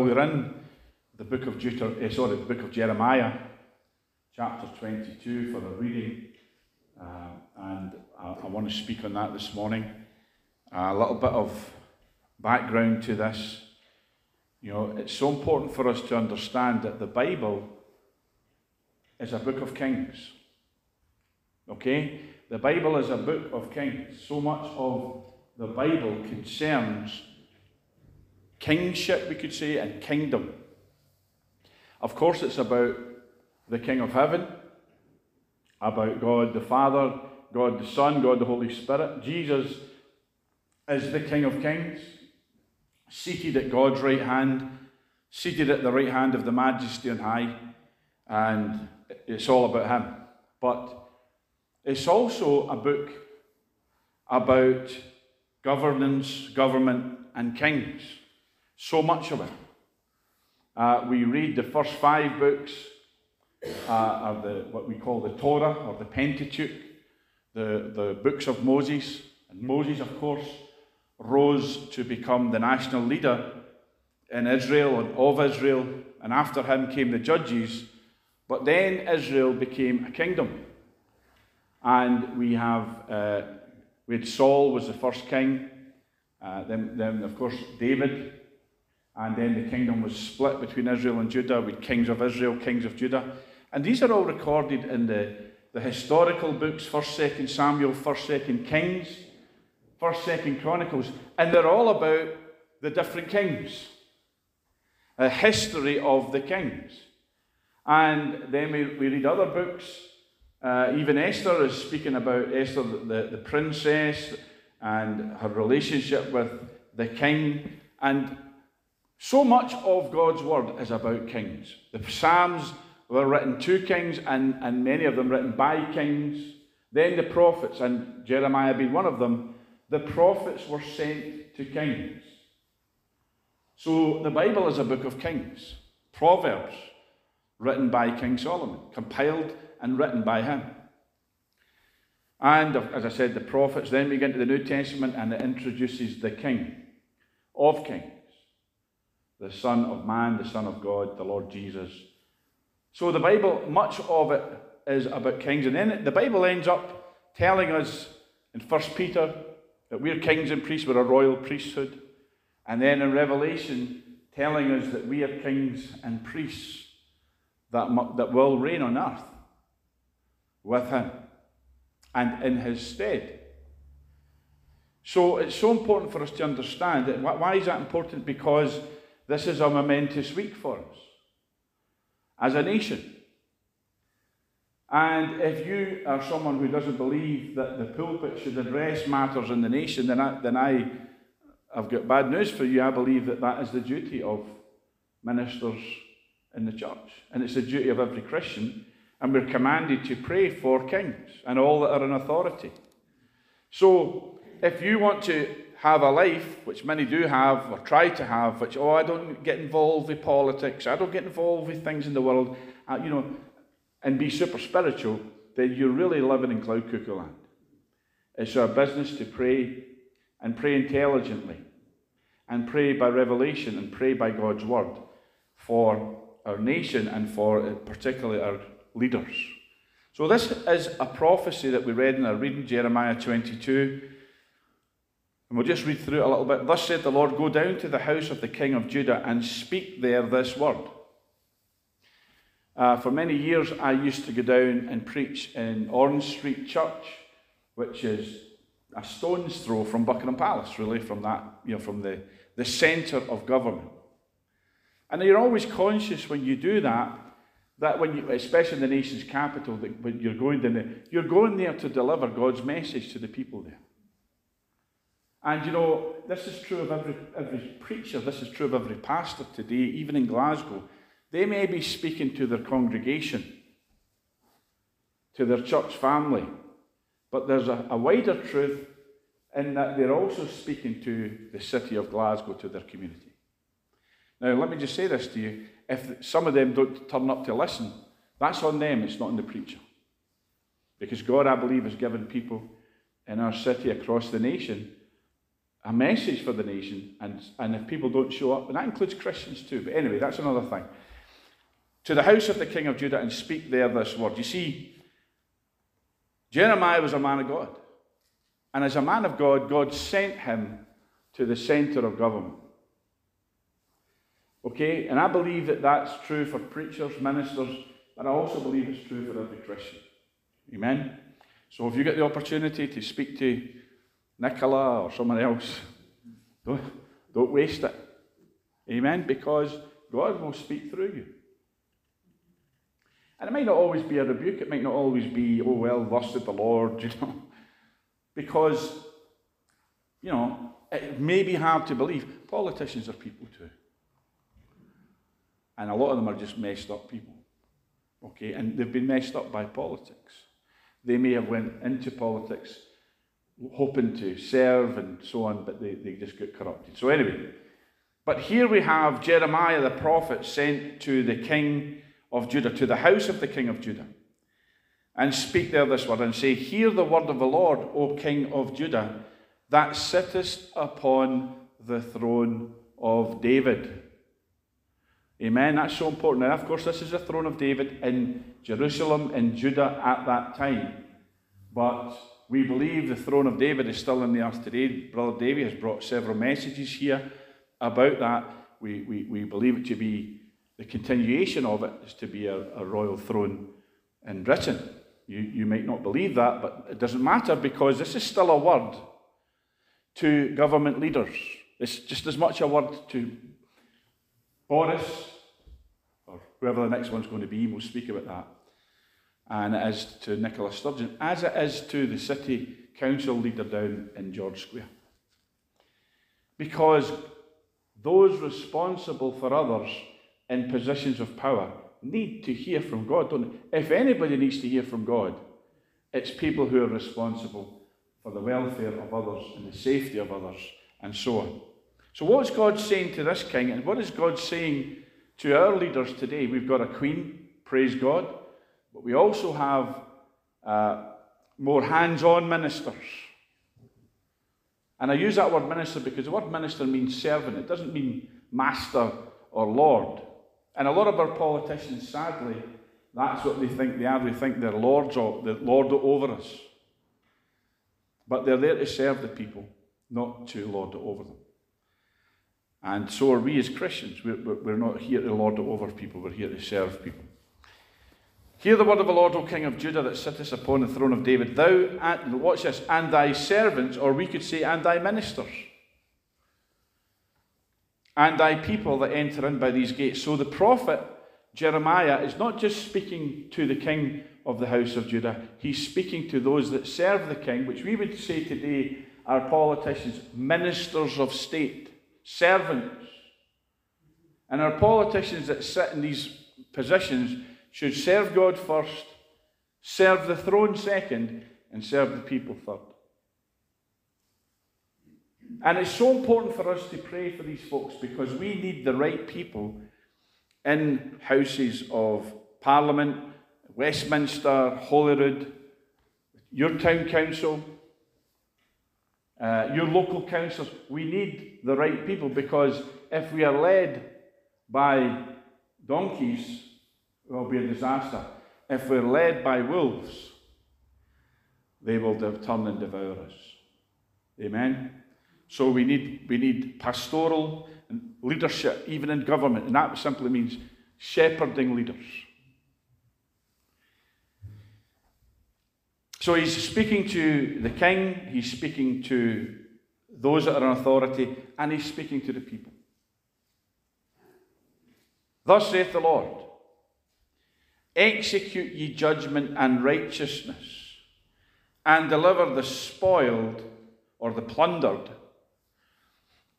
We're in the book of Deuter- eh, sorry, the book of Jeremiah, chapter 22 for the reading, uh, and I, I, want to speak on that this morning. Uh, a little bit of background to this. You know, it's so important for us to understand that the Bible is a book of kings. Okay? The Bible is a book of kings. So much of the Bible concerns kingship, we could say, and kingdom. Of course, it's about the King of Heaven, about God the Father, God the Son, God the Holy Spirit. Jesus is the King of Kings, seated at God's right hand, seated at the right hand of the Majesty on high, and it's all about Him. But it's also a book about governance, government, and kings. So much of it. Uh, we read the first five books uh, of the, what we call the Torah or the Pentateuch, the, the books of Moses. And Moses, of course, rose to become the national leader in Israel and of Israel, and after him came the judges. But then Israel became a kingdom. And we have, uh, we had Saul was the first king, uh, then, then, of course, David and then the kingdom was split between Israel and Judah with kings of Israel, kings of Judah. And these are all recorded in the, the historical books 1st, 2nd Samuel, 1st, 2nd Kings, 1st, 2nd Chronicles. And they're all about the different kings, a history of the kings. And then we, we read other books. Uh, even Esther is speaking about Esther, the, the princess, and her relationship with the king. And so much of God's word is about kings. The Psalms were written to kings, and, and many of them written by kings. Then the prophets, and Jeremiah being one of them, the prophets were sent to kings. So the Bible is a book of kings. Proverbs, written by King Solomon, compiled and written by him. And as I said, the prophets. Then we get into the New Testament and it introduces the King of kings the Son of Man, the Son of God, the Lord Jesus. So the Bible, much of it is about kings. And then the Bible ends up telling us in 1 Peter that we're kings and priests, we're a royal priesthood. And then in Revelation, telling us that we are kings and priests that, that will reign on earth with him and in his stead. So it's so important for us to understand that. Why is that important? Because this is a momentous week for us as a nation. And if you are someone who doesn't believe that the pulpit should address matters in the nation, then I, then I have got bad news for you. I believe that that is the duty of ministers in the church. And it's the duty of every Christian. And we're commanded to pray for kings and all that are in authority. So if you want to have a life, which many do have or try to have, which, oh, I don't get involved with politics, I don't get involved with things in the world, uh, you know, and be super spiritual, then you're really living in cloud cuckoo land. It's our business to pray and pray intelligently and pray by revelation and pray by God's word for our nation and for uh, particularly our leaders. So, this is a prophecy that we read in our reading, Jeremiah 22. And we'll just read through it a little bit. Thus said the Lord, Go down to the house of the king of Judah and speak there this word. Uh, for many years, I used to go down and preach in Orange Street Church, which is a stone's throw from Buckingham Palace, really, from that, you know, from the, the centre of government. And you're always conscious when you do that, that when you, especially in the nation's capital, that when you're going there, you're going there to deliver God's message to the people there. And you know, this is true of every, every preacher, this is true of every pastor today, even in Glasgow. They may be speaking to their congregation, to their church family, but there's a, a wider truth in that they're also speaking to the city of Glasgow, to their community. Now, let me just say this to you. If some of them don't turn up to listen, that's on them, it's not on the preacher. Because God, I believe, has given people in our city across the nation a message for the nation, and, and if people don't show up, and that includes Christians too, but anyway, that's another thing. To the house of the king of Judah and speak there this word. You see, Jeremiah was a man of God. And as a man of God, God sent him to the center of government. Okay? And I believe that that's true for preachers, ministers, but I also believe it's true for every Christian. Amen? So if you get the opportunity to speak to Nicola or someone else, don't, don't waste it. Amen? Because God will speak through you. And it might not always be a rebuke, it might not always be, oh, well, thus the Lord, you know. Because, you know, it may be hard to believe. Politicians are people too. And a lot of them are just messed up people. Okay, and they've been messed up by politics. They may have went into politics hoping to serve and so on, but they, they just got corrupted. So anyway, but here we have Jeremiah the prophet sent to the king of Judah, to the house of the king of Judah, and speak there this word and say, Hear the word of the Lord, O king of Judah, that sittest upon the throne of David. Amen. That's so important. Now, of course, this is the throne of David in Jerusalem, in Judah at that time. But we believe the throne of David is still in the earth today. Brother Davy has brought several messages here about that. We, we, we believe it to be the continuation of it is to be a, a royal throne in Britain. You, you might not believe that, but it doesn't matter because this is still a word to government leaders. It's just as much a word to Boris or whoever the next one's going to be. We'll speak about that. And it is to Nicola Sturgeon, as it is to the city council leader down in George Square. Because those responsible for others in positions of power need to hear from God? If anybody needs to hear from God, it's people who are responsible for the welfare of others and the safety of others and so on. So, what's God saying to this king, and what is God saying to our leaders today? We've got a queen, praise God, but we also have uh, more hands on ministers. And I use that word minister because the word minister means servant, it doesn't mean master or lord. And a lot of our politicians, sadly, that's what they think they are. They think they're lords or the lord over us. But they're there to serve the people, not to lord over them. And so are we as Christians. We're, we're not here to lord over people, we're here to serve people. Hear the word of the Lord, O King of Judah, that sittest upon the throne of David. Thou, and watch this, and thy servants, or we could say, and thy ministers and thy people that enter in by these gates. So the prophet Jeremiah is not just speaking to the king of the house of Judah, he's speaking to those that serve the king, which we would say today are politicians, ministers of state, servants. And our politicians that sit in these positions should serve God first, serve the throne second, and serve the people third. And it's so important for us to pray for these folks because we need the right people in houses of Parliament, Westminster, Holyrood, your town council, uh, your local councils. We need the right people because if we are led by donkeys, will be a disaster. If we're led by wolves, they will turn and devour us. Amen. So we need, we need pastoral leadership, even in government, and that simply means shepherding leaders. So he's speaking to the king, he's speaking to those that are in authority, and he's speaking to the people. Thus saith the Lord Execute ye judgment and righteousness, and deliver the spoiled or the plundered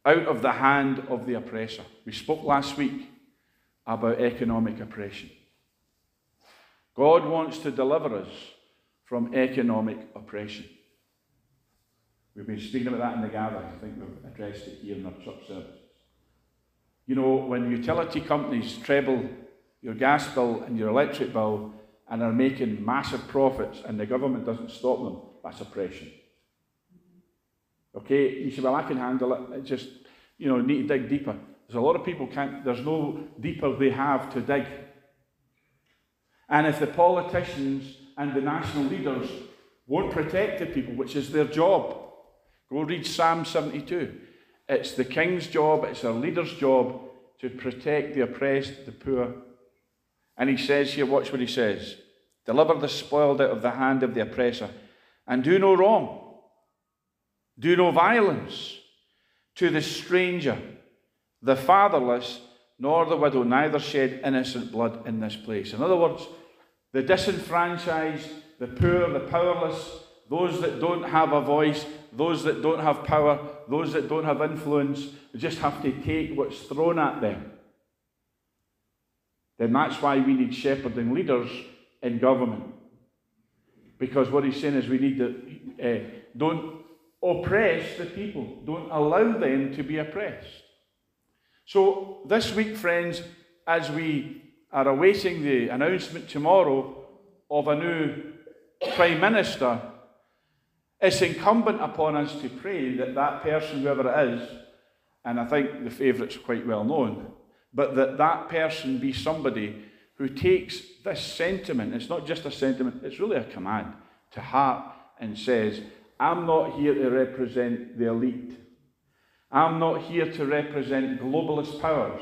out of the hand of the oppressor. We spoke last week about economic oppression. God wants to deliver us from economic oppression. We've been speaking about that in the gathering. I think we've addressed it here in our church service. You know, when utility companies treble your gas bill and your electric bill and are making massive profits and the government doesn't stop them, that's oppression. Okay, you say, well, I can handle it. Just, you know, need to dig deeper. There's a lot of people can't, there's no deeper they have to dig. And if the politicians and the national leaders won't protect the people, which is their job, go read Psalm 72. It's the king's job, it's our leader's job to protect the oppressed, the poor. And he says here, watch what he says deliver the spoiled out of the hand of the oppressor, and do no wrong, do no violence to the stranger, the fatherless, nor the widow, neither shed innocent blood in this place. In other words, the disenfranchised, the poor, the powerless, those that don't have a voice, those that don't have power, those that don't have influence, just have to take what's thrown at them. Then that's why we need shepherding leaders in government. Because what he's saying is we need to uh, don't oppress the people, don't allow them to be oppressed. So this week, friends, as we are awaiting the announcement tomorrow of a new Prime Minister, it's incumbent upon us to pray that that person, whoever it is, and I think the favourite's quite well known, but that that person be somebody who takes this sentiment, it's not just a sentiment, it's really a command, to heart and says, I'm not here to represent the elite. I'm not here to represent globalist powers.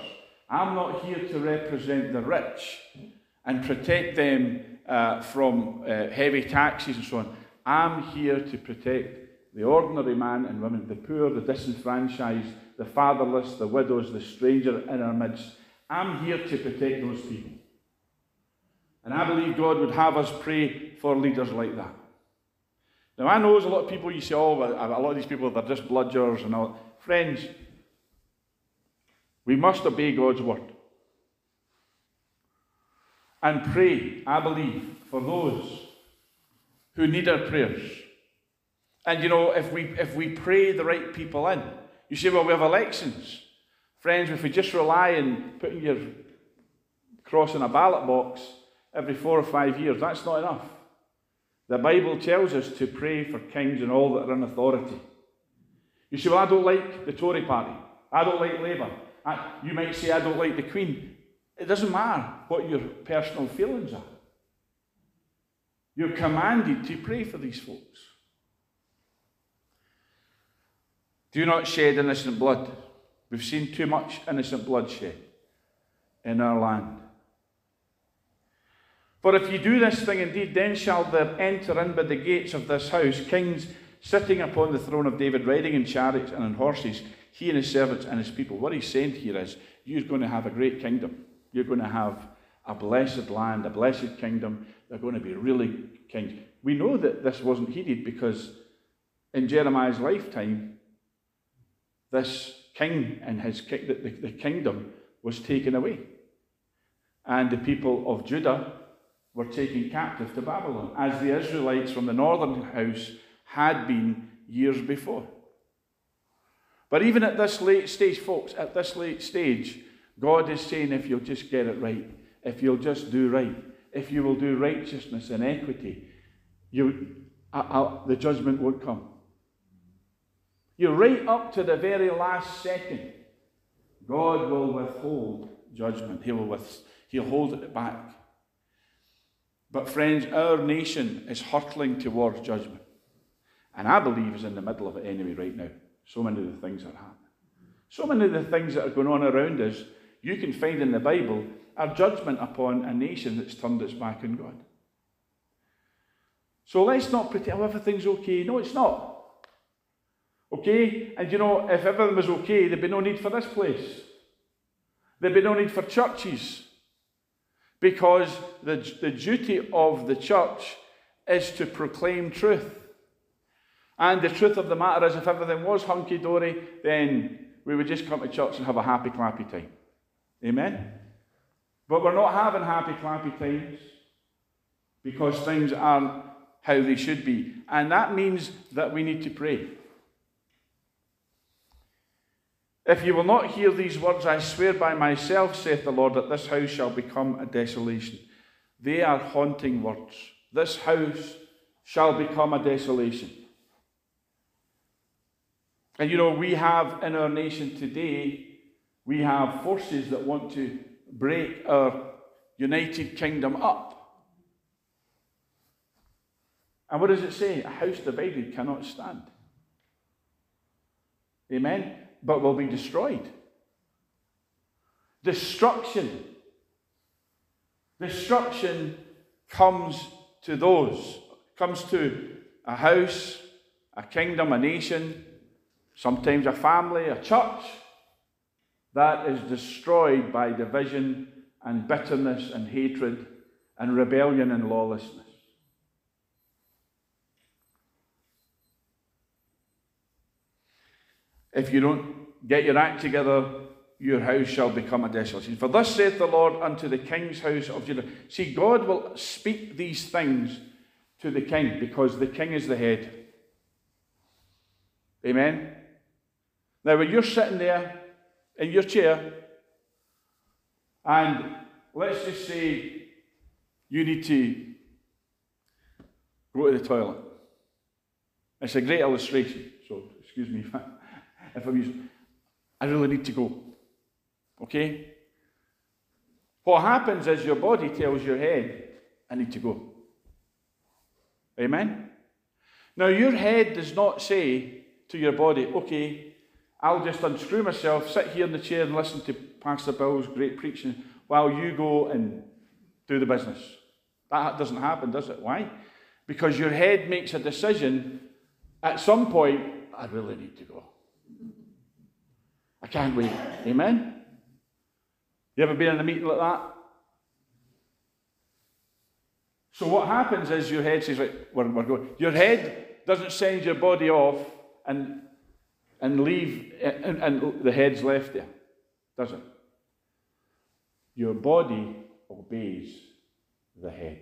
I'm not here to represent the rich and protect them uh, from uh, heavy taxes and so on. I'm here to protect the ordinary man and woman, the poor, the disenfranchised, the fatherless, the widows, the stranger in our midst. I'm here to protect those people. And I believe God would have us pray for leaders like that. Now, I know there's a lot of people you say, oh, a lot of these people, they're just bludgers and all. Friends, we must obey God's word. And pray, I believe, for those who need our prayers. And you know, if we if we pray the right people in, you say, well, we have elections. Friends, if we just rely on putting your cross in a ballot box every four or five years, that's not enough. The Bible tells us to pray for kings and all that are in authority. You say, well, I don't like the Tory party. I don't like Labour. I, you might say, I don't like the Queen. It doesn't matter what your personal feelings are. You're commanded to pray for these folks. Do not shed innocent blood. We've seen too much innocent bloodshed in our land. For if you do this thing indeed, then shall there enter in by the gates of this house kings sitting upon the throne of David, riding in chariots and on horses, he and his servants and his people. What he's saying here is, you're going to have a great kingdom. You're going to have a blessed land, a blessed kingdom. They're going to be really kings. We know that this wasn't heeded because in Jeremiah's lifetime, this king and his the, the kingdom was taken away. And the people of Judah were taken captive to Babylon, as the Israelites from the northern house had been years before. But even at this late stage, folks, at this late stage, God is saying if you'll just get it right, if you'll just do right, if you will do righteousness and equity, you, uh, uh, the judgment won't come. You're right up to the very last second. God will withhold judgment. He will with, he'll hold it back. But, friends, our nation is hurtling towards judgment. And I believe is in the middle of it anyway right now. So many of the things are happening. So many of the things that are going on around us, you can find in the Bible, are judgment upon a nation that's turned its back on God. So let's not pretend, oh, everything's okay. No, it's not. Okay? And you know, if everything was okay, there'd be no need for this place. There'd be no need for churches. Because the, the duty of the church is to proclaim truth. And the truth of the matter is, if everything was hunky dory, then we would just come to church and have a happy clappy time. Amen? But we're not having happy clappy times because things aren't how they should be. And that means that we need to pray. If you will not hear these words, I swear by myself, saith the Lord, that this house shall become a desolation. They are haunting words. This house shall become a desolation. And you know, we have in our nation today, we have forces that want to break our United Kingdom up. And what does it say? A house divided cannot stand. Amen? But will be destroyed. Destruction. Destruction comes to those, comes to a house, a kingdom, a nation, sometimes a family, a church, that is destroyed by division and bitterness and hatred and rebellion and lawlessness. If you don't get your act together, your house shall become a desolation. For thus saith the Lord unto the king's house of Judah. See, God will speak these things to the king because the king is the head. Amen. Now, when you're sitting there in your chair, and let's just say you need to go to the toilet. It's a great illustration, so excuse me if I'm using I really need to go. Okay? What happens is your body tells your head, I need to go. Amen? Now, your head does not say to your body, okay, I'll just unscrew myself, sit here in the chair and listen to Pastor Bill's great preaching while you go and do the business. That doesn't happen, does it? Why? Because your head makes a decision at some point, I really need to go. I can't wait. Amen? You ever been in a meeting like that? So what happens is your head says, right, we're, we're going. Your head doesn't send your body off and and leave, and, and the head's left there, does it? Your body obeys the head.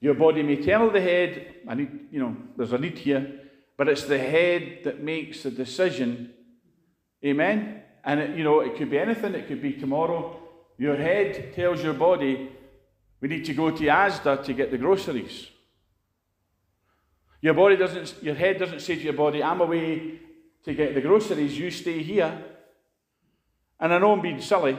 Your body may tell the head, I need, you know, there's a need here, but it's the head that makes the decision. Amen? And, it, you know, it could be anything, it could be tomorrow. Your head tells your body, we need to go to Asda to get the groceries. Your body doesn't, your head doesn't say to your body, I'm away to get the groceries, you stay here. And I know I'm being silly,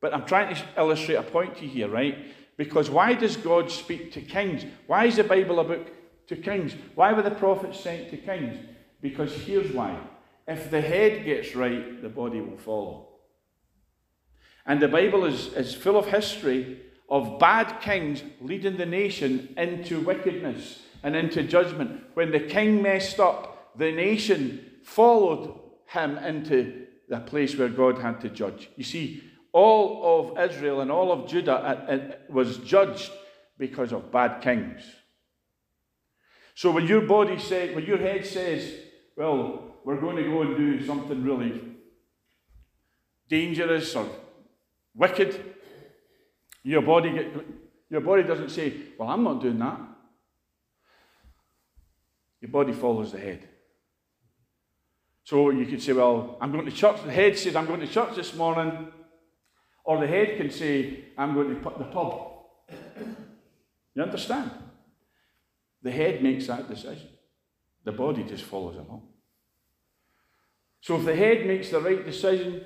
but I'm trying to illustrate a point to you here, right? Because why does God speak to kings? Why is the Bible a book to kings? Why were the prophets sent to kings? Because here's why. If the head gets right, the body will follow. And the Bible is, is full of history of bad kings leading the nation into wickedness and into judgment. When the king messed up, the nation followed him into the place where God had to judge. You see, all of Israel and all of Judah uh, uh, was judged because of bad kings. So when your body says, when your head says, well, we're going to go and do something really dangerous or wicked, your body, your body doesn't say, well, I'm not doing that. Your body follows the head. So you could say, Well, I'm going to church. The head says, I'm going to church this morning. Or the head can say, I'm going to put the pub. You understand? The head makes that decision. The body just follows along. So if the head makes the right decision,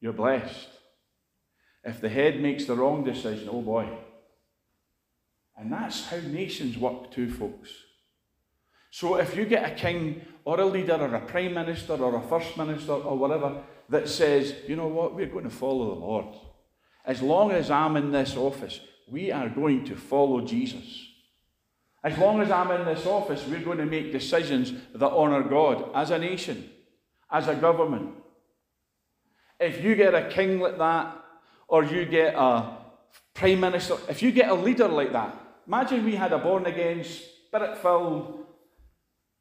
you're blessed. If the head makes the wrong decision, oh boy. And that's how nations work too, folks. So if you get a king or a leader or a prime minister or a first minister or whatever that says, you know what, we're going to follow the Lord. As long as I'm in this office, we are going to follow Jesus. As long as I'm in this office, we're going to make decisions that honour God as a nation, as a government. If you get a king like that, or you get a prime minister, if you get a leader like that, imagine we had a born again, spirit filled,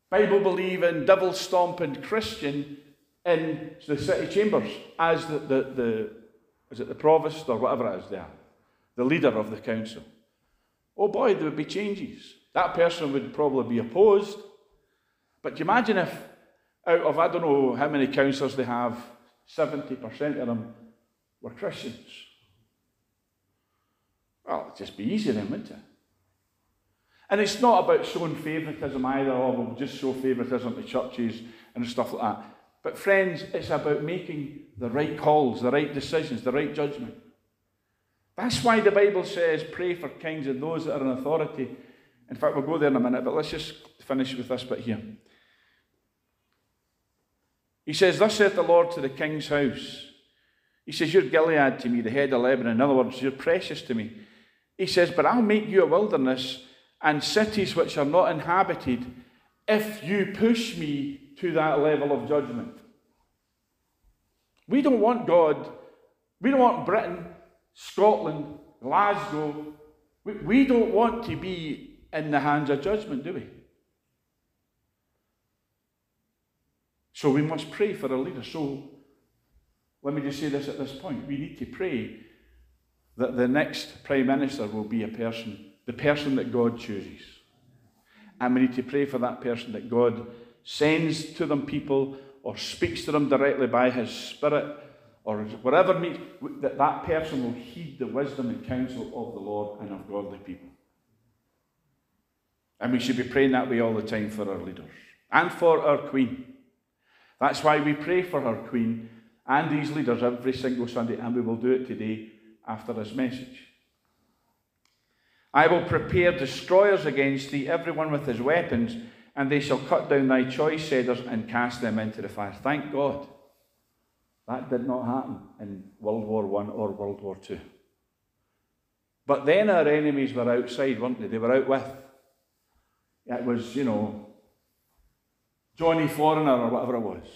Bible believing, devil stomping Christian in the city chambers as the, the, the, is it the provost or whatever it is there, the leader of the council. Oh boy, there would be changes. That person would probably be opposed. But do you imagine if out of I don't know how many councillors they have, 70% of them were Christians. Well, it'd just be easy then, wouldn't it? And it's not about showing favouritism either, or we'll just show favouritism to churches and stuff like that. But, friends, it's about making the right calls, the right decisions, the right judgment. That's why the Bible says pray for kings and those that are in authority. In fact, we'll go there in a minute, but let's just finish with this bit here. He says, Thus saith the Lord to the king's house. He says, You're Gilead to me, the head of Lebanon. In other words, you're precious to me. He says, But I'll make you a wilderness and cities which are not inhabited if you push me to that level of judgment. We don't want God, we don't want Britain, Scotland, Glasgow, we, we don't want to be in the hands of judgment, do we? So we must pray for our leader. So let me just say this at this point. We need to pray that the next Prime Minister will be a person, the person that God chooses. And we need to pray for that person that God sends to them people or speaks to them directly by His Spirit or whatever means, that that person will heed the wisdom and counsel of the Lord and of godly people. And we should be praying that way all the time for our leaders and for our Queen. That's why we pray for our Queen and these leaders every single Sunday, and we will do it today after this message. I will prepare destroyers against thee, everyone with his weapons, and they shall cut down thy choice cedars and cast them into the fire. Thank God. That did not happen in World War I or World War II. But then our enemies were outside, weren't they? They were out with. It was, you know, Johnny Foreigner or whatever it was.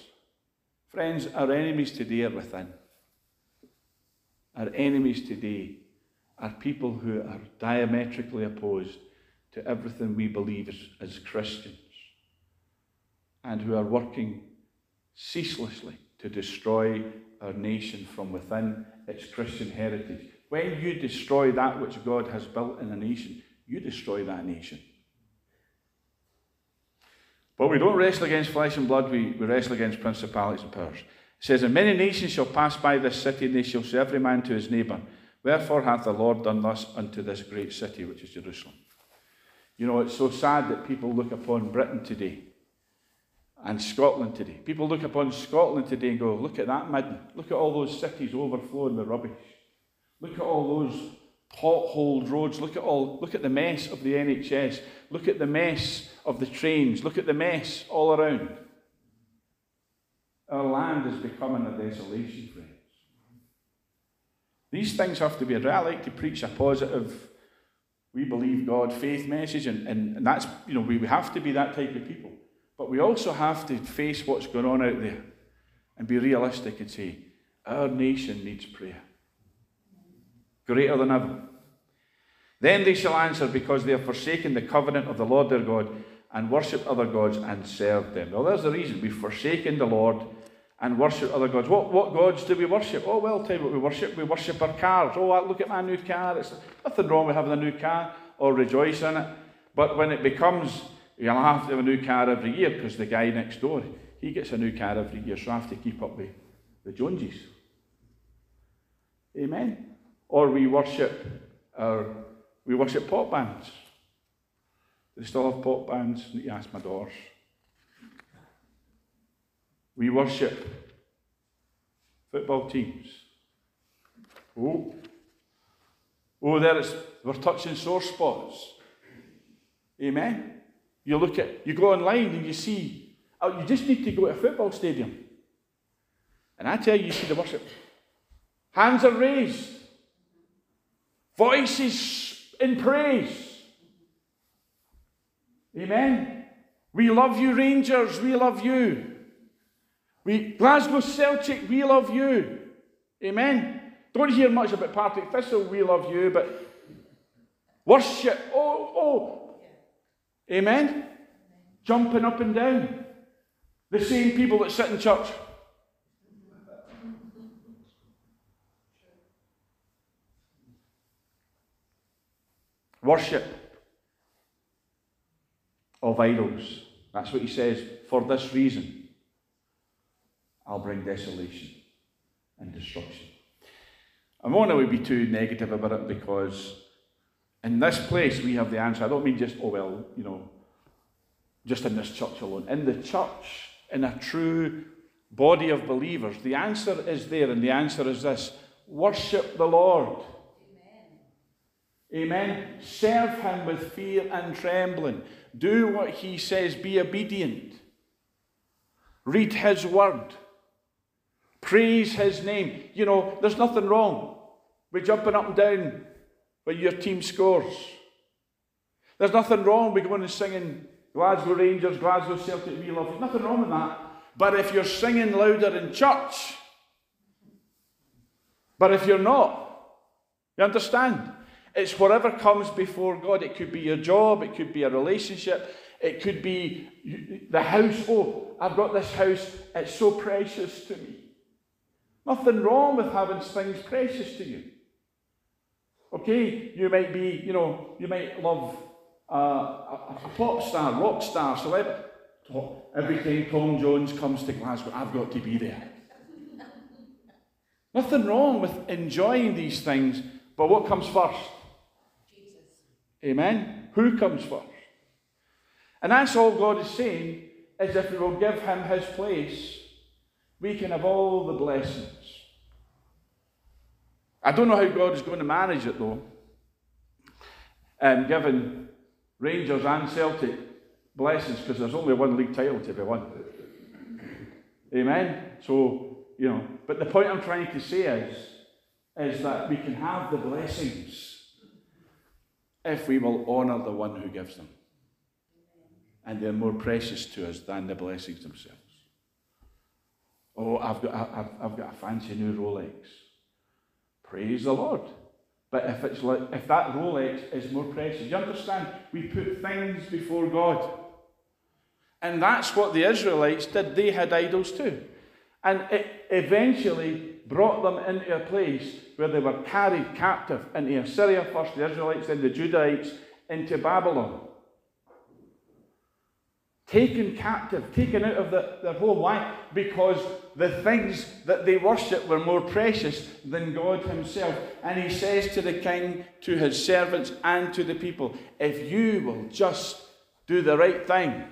Friends, our enemies today are within. Our enemies today are people who are diametrically opposed to everything we believe as, as Christians and who are working ceaselessly to destroy our nation from within its Christian heritage. When you destroy that which God has built in a nation, you destroy that nation. But we don't wrestle against flesh and blood, we, we wrestle against principalities and powers. It says, And many nations shall pass by this city, and they shall say every man to his neighbour, Wherefore hath the Lord done thus unto this great city, which is Jerusalem? You know, it's so sad that people look upon Britain today and Scotland today. People look upon Scotland today and go, Look at that midden. Look at all those cities overflowing with rubbish. Look at all those potholed roads. Look at all, look at the mess of the NHS. Look at the mess of the trains. Look at the mess all around. Our land is becoming a desolation, friends. These things have to be. addressed. I like to preach a positive, we believe God faith message, and, and, and that's, you know, we have to be that type of people. But we also have to face what's going on out there and be realistic and say, our nation needs prayer greater than ever. Then they shall answer, because they have forsaken the covenant of the Lord their God and worshipped other gods and served them. Well, there's the reason. We've forsaken the Lord and worshipped other gods. What, what gods do we worship? Oh, well, tell you what we worship. We worship our cars. Oh, look at my new car. It's nothing wrong with having a new car or rejoice in it. But when it becomes, you'll have to have a new car every year because the guy next door, he gets a new car every year, so I have to keep up with the Joneses. Amen. Or we worship our, we worship pop bands. They still have pop bands? You ask my daughters. We worship football teams. Oh, oh, there it's we're touching sore spots. Amen. You look at, you go online and you see, oh, you just need to go to a football stadium. And I tell you, you see the worship. Hands are raised. Voices in praise. Amen. We love you, Rangers. We love you. We Glasgow Celtic. We love you. Amen. Don't hear much about Partick Thistle. We love you, but worship. Oh, oh. Amen. Jumping up and down. The same people that sit in church. Worship of idols. That's what he says. For this reason, I'll bring desolation and destruction. I want be too negative about it because In this place, we have the answer. I don't mean just, oh, well, you know, just in this church alone. In the church, in a true body of believers, the answer is there, and the answer is this worship the Lord. Amen. Serve him with fear and trembling. Do what he says. Be obedient. Read his word. Praise his name. You know, there's nothing wrong with jumping up and down when your team scores. There's nothing wrong with going and singing Glasgow Rangers, Glasgow Celtic, we love you. Nothing wrong with that. But if you're singing louder in church, but if you're not, you understand? It's whatever comes before God. It could be your job, it could be a relationship, it could be the house. Oh, I've got this house, it's so precious to me. Nothing wrong with having things precious to you. Okay, you might be, you know, you might love uh, a, pop star, rock star, celebrity. Every time Tom Jones comes to Glasgow, I've got to be there. Nothing wrong with enjoying these things, but what comes first? Amen? Who comes first? And that's all God is saying, is if we will give him his place, we can have all the blessings. I don't know how God is going to manage it though. Um, and given Rangers and Celtic blessings, because there's only one league title to be won. Amen? So, you know, but the point I'm trying to say is, is that we can have the blessings if we will honour the one who gives them. And they're more precious to us than the blessings themselves. Oh, I've got, I've, I've got a fancy new Rolex. Praise the Lord. But if it's like if that Rolex is more precious, you understand? We put things before God. And that's what the Israelites did. They had idols too. And it eventually brought them into a place where they were carried captive into Assyria, first the Israelites, then the Judahites, into Babylon taken captive, taken out of the, their home. Why? Because the things that they worshipped were more precious than God Himself. And He says to the king, to his servants, and to the people, if you will just do the right thing,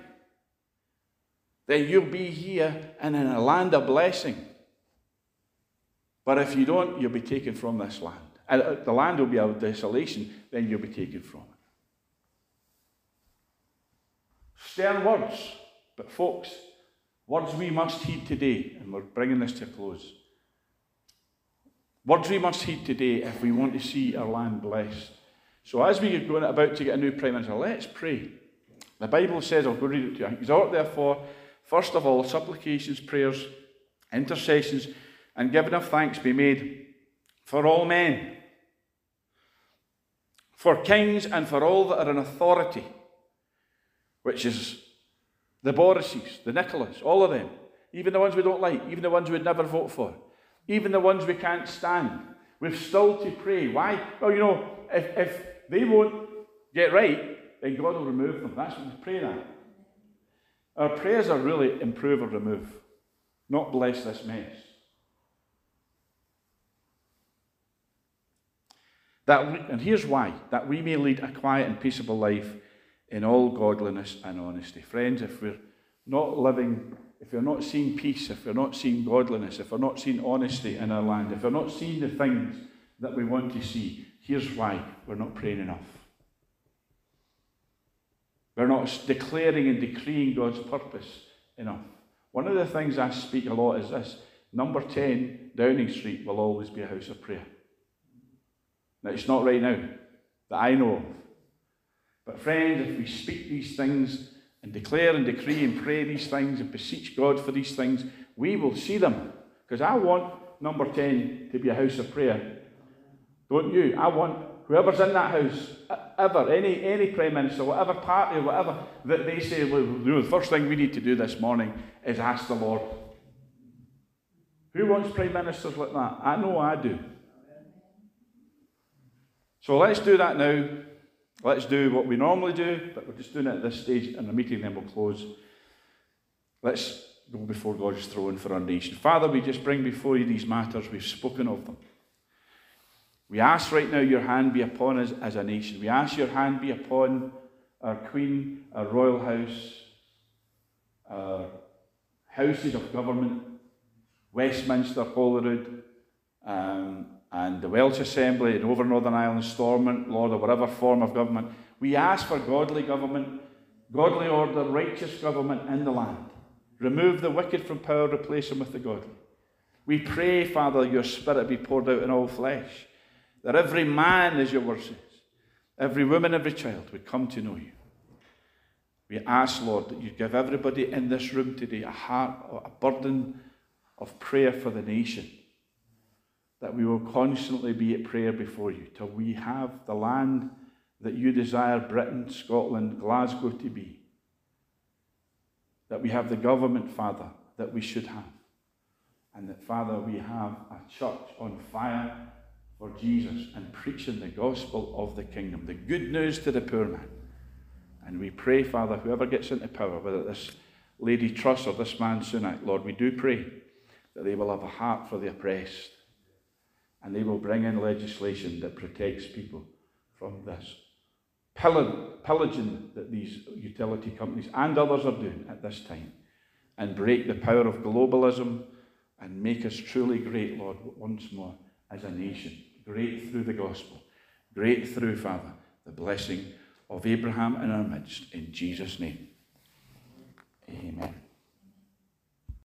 then you'll be here and in a land of blessing. But if you don't, you'll be taken from this land. And uh, the land will be a desolation, then you'll be taken from it. Stern words, but folks, words we must heed today, and we're bringing this to a close. Words we must heed today if we want to see our land blessed. So, as we are going about to get a new Prime Minister, let's pray. The Bible says, I'll go read it to you. Exhort, therefore, first of all, supplications, prayers, intercessions, and giving of thanks be made for all men, for kings, and for all that are in authority which is the Borises, the Nicolas, all of them, even the ones we don't like, even the ones we'd never vote for, even the ones we can't stand. We've still to pray. Why? Well, you know, if, if they won't get right, then God will remove them. That's what we pray that. Our prayers are really improve or remove, not bless this mess. That we, and here's why that we may lead a quiet and peaceable life in all godliness and honesty. Friends, if we're not living, if we're not seeing peace, if we're not seeing godliness, if we're not seeing honesty in our land, if we're not seeing the things that we want to see, here's why we're not praying enough. We're not declaring and decreeing God's purpose enough. One of the things I speak a lot is this number 10, Downing Street, will always be a house of prayer. Now, it's not right now that I know of. But, friends, if we speak these things and declare and decree and pray these things and beseech God for these things, we will see them. Because I want number 10 to be a house of prayer. Don't you? I want whoever's in that house, ever, any, any Prime Minister, whatever party, whatever, that they say, well, you know, the first thing we need to do this morning is ask the Lord. Who wants Prime Ministers like that? I know I do. So let's do that now. Let's do what we normally do, but we're just doing it at this stage in the meeting, then we'll close. Let's go before God's throne for our nation. Father, we just bring before you these matters. We've spoken of them. We ask right now your hand be upon us as a nation. We ask your hand be upon our Queen, our Royal House, our houses of government, Westminster, Holyrood, um, and the Welsh Assembly and over Northern Ireland, Stormont, Lord, or whatever form of government. We ask for godly government, godly order, righteous government in the land. Remove the wicked from power, replace them with the godly. We pray, Father, your Spirit be poured out in all flesh, that every man, as your word says, every woman, every child would come to know you. We ask, Lord, that you give everybody in this room today a heart, a burden of prayer for the nation that we will constantly be at prayer before you till we have the land that you desire Britain, Scotland, Glasgow to be. That we have the government, Father, that we should have. And that, Father, we have a church on fire for Jesus and preaching the gospel of the kingdom, the good news to the poor man. And we pray, Father, whoever gets into power, whether this Lady Truss or this man Sunak, Lord, we do pray that they will have a heart for the oppressed and they will bring in legislation that protects people from this pillaging that these utility companies and others are doing at this time and break the power of globalism and make us truly great, Lord, once more as a nation. Great through the gospel. Great through, Father, the blessing of Abraham in our midst. In Jesus' name. Amen.